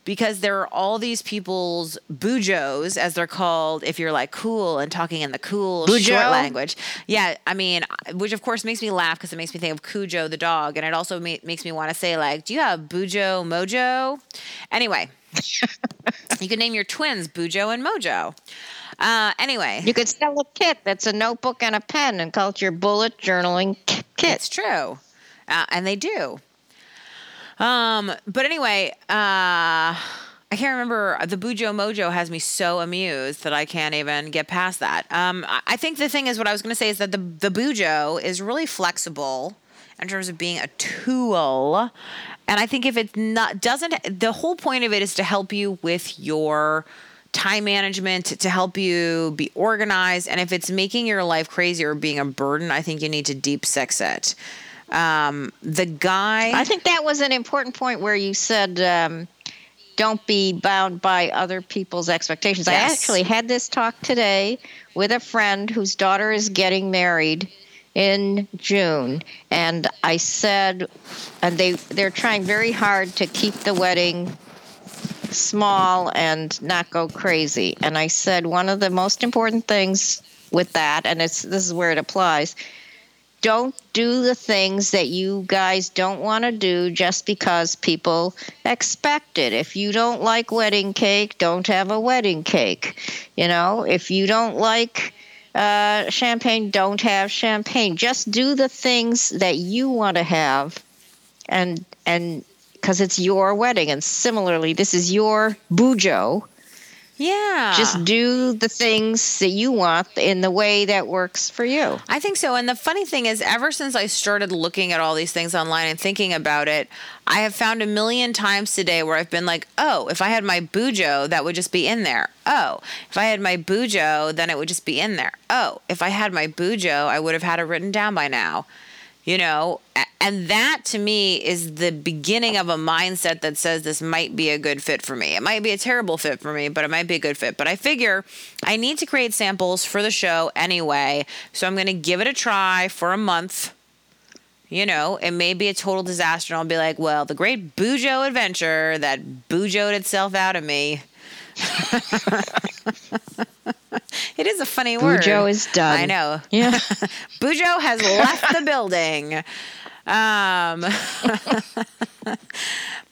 because there are all these people's bujos, as they're called, if you're like cool and talking in the cool short language. Yeah, I mean, which of course makes me laugh because it makes me think of Cujo the dog. And it also ma- makes me want to say, like, do you have Bujo Mojo? Anyway, you can name your twins Bujo and Mojo. Uh, anyway. You could sell a kit that's a notebook and a pen and call it your bullet journaling kit. It's true. Uh, and they do. Um, but anyway, uh, I can't remember. The Bujo Mojo has me so amused that I can't even get past that. Um, I- think the thing is, what I was going to say is that the, the Bujo is really flexible in terms of being a tool. And I think if it's not, doesn't, the whole point of it is to help you with your time management to help you be organized. And if it's making your life crazy or being a burden, I think you need to deep sex it. Um, the guy, I think that was an important point where you said, um, don't be bound by other people's expectations. I actually had this talk today with a friend whose daughter is getting married in June, and I said, and they they're trying very hard to keep the wedding small and not go crazy. And I said one of the most important things with that, and it's this is where it applies. Don't do the things that you guys don't want to do just because people expect it. If you don't like wedding cake, don't have a wedding cake. You know, if you don't like uh, champagne, don't have champagne. Just do the things that you want to have, and and because it's your wedding. And similarly, this is your bujo. Yeah. Just do the things that you want in the way that works for you. I think so. And the funny thing is, ever since I started looking at all these things online and thinking about it, I have found a million times today where I've been like, oh, if I had my bujo, that would just be in there. Oh, if I had my bujo, then it would just be in there. Oh, if I had my bujo, I would have had it written down by now. You know, and that to me is the beginning of a mindset that says this might be a good fit for me. It might be a terrible fit for me, but it might be a good fit. But I figure I need to create samples for the show anyway. So I'm going to give it a try for a month. You know, it may be a total disaster. And I'll be like, well, the great Bujo adventure that bujoed itself out of me. it is a funny word. Bujo is done. I know. Yeah. Bujo has left the building. Um,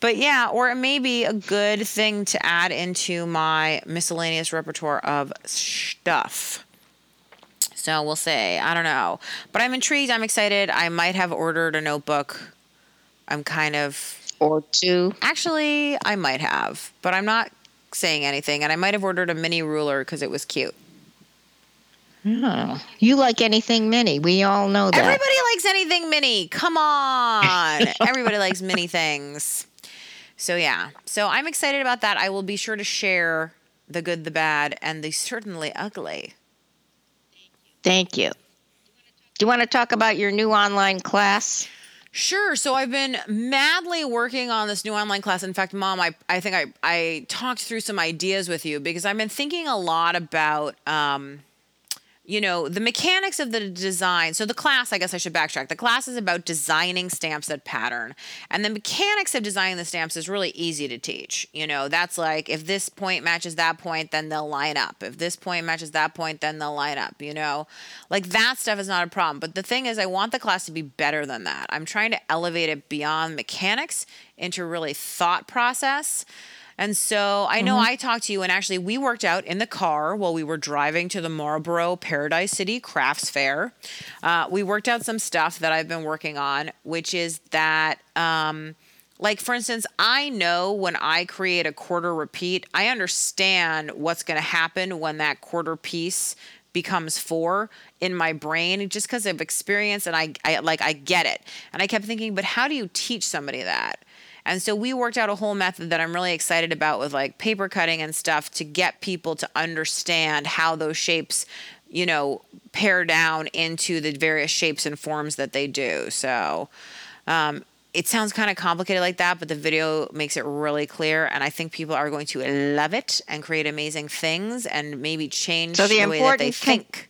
but yeah, or it may be a good thing to add into my miscellaneous repertoire of stuff. So we'll see. I don't know. But I'm intrigued. I'm excited. I might have ordered a notebook. I'm kind of or two. actually, I might have, but I'm not saying anything. And I might have ordered a mini ruler because it was cute. Oh. You like anything mini. We all know that. Everybody likes anything mini. Come on. Everybody likes mini things. So yeah. So I'm excited about that. I will be sure to share the good, the bad, and the certainly ugly. Thank you. Do you want to talk about your new online class? Sure. So I've been madly working on this new online class. In fact, mom, I, I think I, I talked through some ideas with you because I've been thinking a lot about um, you know, the mechanics of the design. So the class, I guess I should backtrack. The class is about designing stamps that pattern. And the mechanics of designing the stamps is really easy to teach. You know, that's like if this point matches that point, then they'll line up. If this point matches that point, then they'll line up, you know? Like that stuff is not a problem. But the thing is I want the class to be better than that. I'm trying to elevate it beyond mechanics into really thought process. And so I know mm-hmm. I talked to you, and actually, we worked out in the car while we were driving to the Marlborough Paradise City Crafts Fair. Uh, we worked out some stuff that I've been working on, which is that. Um, like for instance i know when i create a quarter repeat i understand what's going to happen when that quarter piece becomes four in my brain just because of experience and I, I like i get it and i kept thinking but how do you teach somebody that and so we worked out a whole method that I'm really excited about with like paper cutting and stuff to get people to understand how those shapes, you know, pare down into the various shapes and forms that they do. So, um, it sounds kind of complicated like that, but the video makes it really clear, and I think people are going to love it and create amazing things and maybe change so the, the way that they think.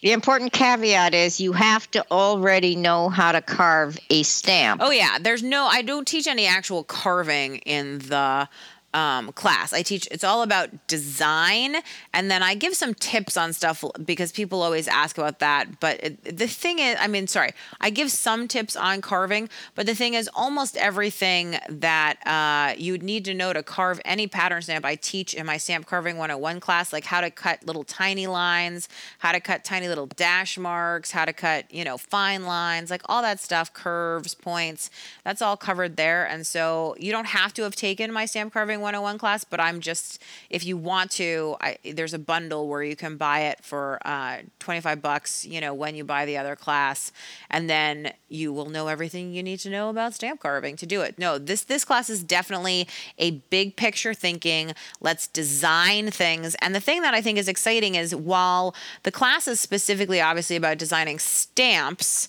The important caveat is you have to already know how to carve a stamp. Oh yeah, there's no I don't teach any actual carving in the um, class. I teach, it's all about design. And then I give some tips on stuff because people always ask about that. But it, the thing is, I mean, sorry, I give some tips on carving, but the thing is, almost everything that uh, you would need to know to carve any pattern stamp, I teach in my stamp carving 101 class, like how to cut little tiny lines, how to cut tiny little dash marks, how to cut, you know, fine lines, like all that stuff, curves, points. That's all covered there. And so you don't have to have taken my stamp carving 101 class, but I'm just, if you want to, I, there's a bundle where you can buy it for uh, 25 bucks, you know, when you buy the other class. And then you will know everything you need to know about stamp carving to do it. No, this, this class is definitely a big picture thinking. Let's design things. And the thing that I think is exciting is while the class is specifically obviously about designing stamps,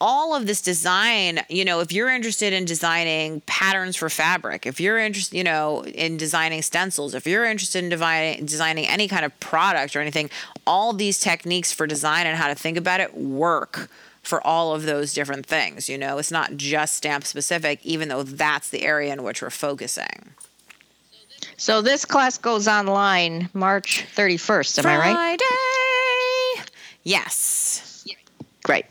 all of this design, you know, if you're interested in designing patterns for fabric, if you're interested, you know, in designing stencils, if you're interested in designing, designing any kind of product or anything, all these techniques for design and how to think about it work for all of those different things. You know, it's not just stamp specific, even though that's the area in which we're focusing. So this class goes online March 31st, am Friday. I right? Friday. Yes. Great.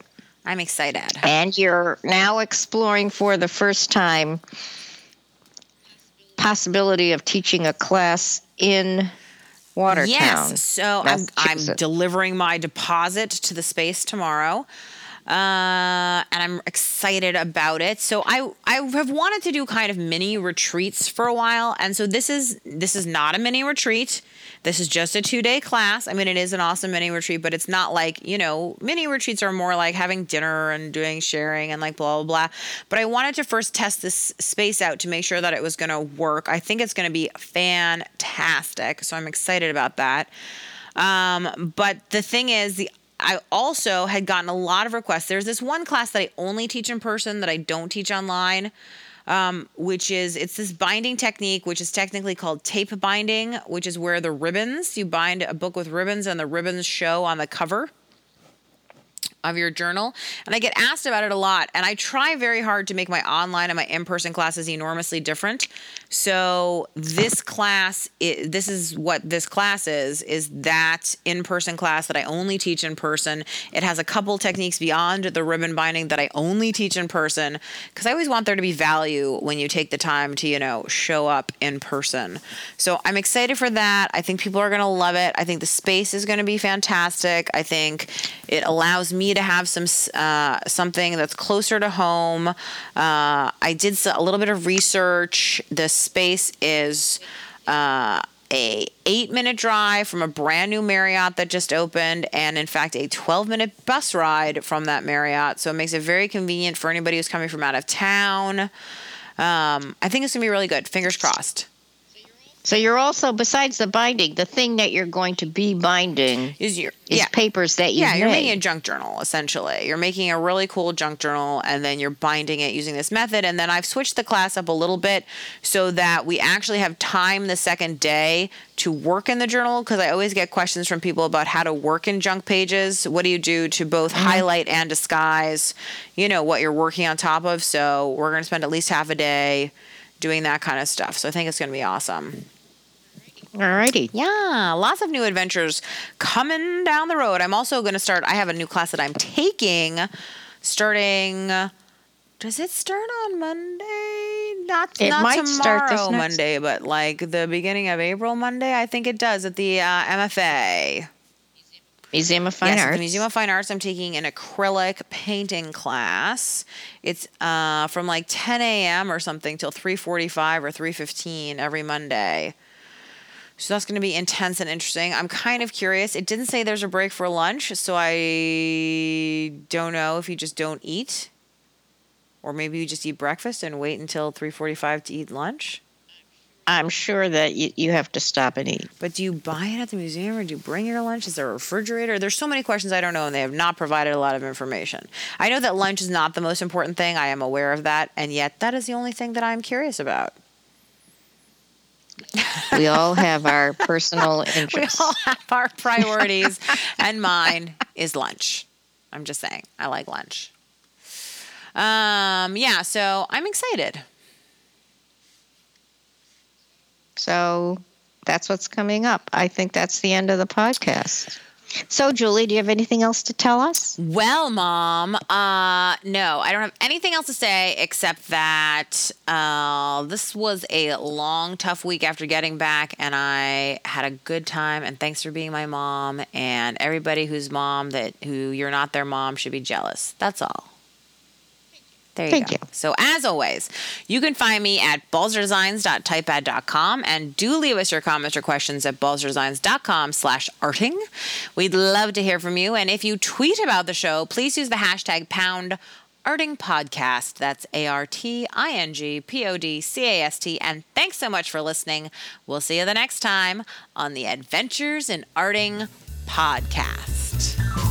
I'm excited. And you're now exploring for the first time possibility of teaching a class in Watertown. Yes. So I'm, I'm delivering my deposit to the space tomorrow. Uh, and I'm excited about it. So I I have wanted to do kind of mini retreats for a while, and so this is this is not a mini retreat. This is just a two day class. I mean, it is an awesome mini retreat, but it's not like, you know, mini retreats are more like having dinner and doing sharing and like blah, blah, blah. But I wanted to first test this space out to make sure that it was going to work. I think it's going to be fantastic. So I'm excited about that. Um, but the thing is, the I also had gotten a lot of requests. There's this one class that I only teach in person that I don't teach online um, which is it's this binding technique, which is technically called tape binding, which is where the ribbons you bind a book with ribbons and the ribbons show on the cover of your journal. And I get asked about it a lot. And I try very hard to make my online and my in person classes enormously different. So this class, this is what this class is, is that in person class that I only teach in person. It has a couple techniques beyond the ribbon binding that I only teach in person because I always want there to be value when you take the time to, you know, show up in person. So I'm excited for that. I think people are going to love it. I think the space is going to be fantastic. I think it allows me to have some uh, something that's closer to home. Uh, I did a little bit of research. The space is. Uh, a eight minute drive from a brand new Marriott that just opened, and in fact, a 12 minute bus ride from that Marriott. So it makes it very convenient for anybody who's coming from out of town. Um, I think it's gonna be really good. Fingers crossed. So you're also besides the binding, the thing that you're going to be binding Is your is yeah. papers that you Yeah, you're making a junk journal essentially. You're making a really cool junk journal and then you're binding it using this method. And then I've switched the class up a little bit so that we actually have time the second day to work in the journal because I always get questions from people about how to work in junk pages. What do you do to both mm-hmm. highlight and disguise, you know, what you're working on top of? So we're going to spend at least half a day doing that kind of stuff. So I think it's going to be awesome. Alrighty. Yeah, lots of new adventures coming down the road. I'm also going to start. I have a new class that I'm taking, starting. Does it start on Monday? Not It not might tomorrow start this next- Monday, but like the beginning of April Monday. I think it does at the uh, MFA. Museum of Fine yes, at Arts. the Museum of Fine Arts. I'm taking an acrylic painting class. It's uh, from like 10 a.m. or something till 3:45 or 3:15 every Monday. So that's going to be intense and interesting. I'm kind of curious. It didn't say there's a break for lunch, so I don't know if you just don't eat, or maybe you just eat breakfast and wait until 3:45 to eat lunch. I'm sure that you, you have to stop and eat. But do you buy it at the museum or do you bring your lunch? Is there a refrigerator? There's so many questions I don't know, and they have not provided a lot of information. I know that lunch is not the most important thing. I am aware of that, and yet that is the only thing that I'm curious about. We all have our personal interests. We all have our priorities, and mine is lunch. I'm just saying, I like lunch. Um, yeah, so I'm excited. So that's what's coming up. I think that's the end of the podcast. So, Julie, do you have anything else to tell us? Well, mom, uh, no, I don't have anything else to say except that uh, this was a long, tough week after getting back, and I had a good time. And thanks for being my mom. And everybody whose mom that who you're not their mom should be jealous. That's all. There you Thank go. you. So as always, you can find me at balzerdesigns.typepad.com and do leave us your comments or questions at balzerdesigns.com slash arting. We'd love to hear from you. And if you tweet about the show, please use the hashtag pound arting podcast. That's A-R-T-I-N-G-P-O-D-C-A-S-T. And thanks so much for listening. We'll see you the next time on the Adventures in Arting podcast.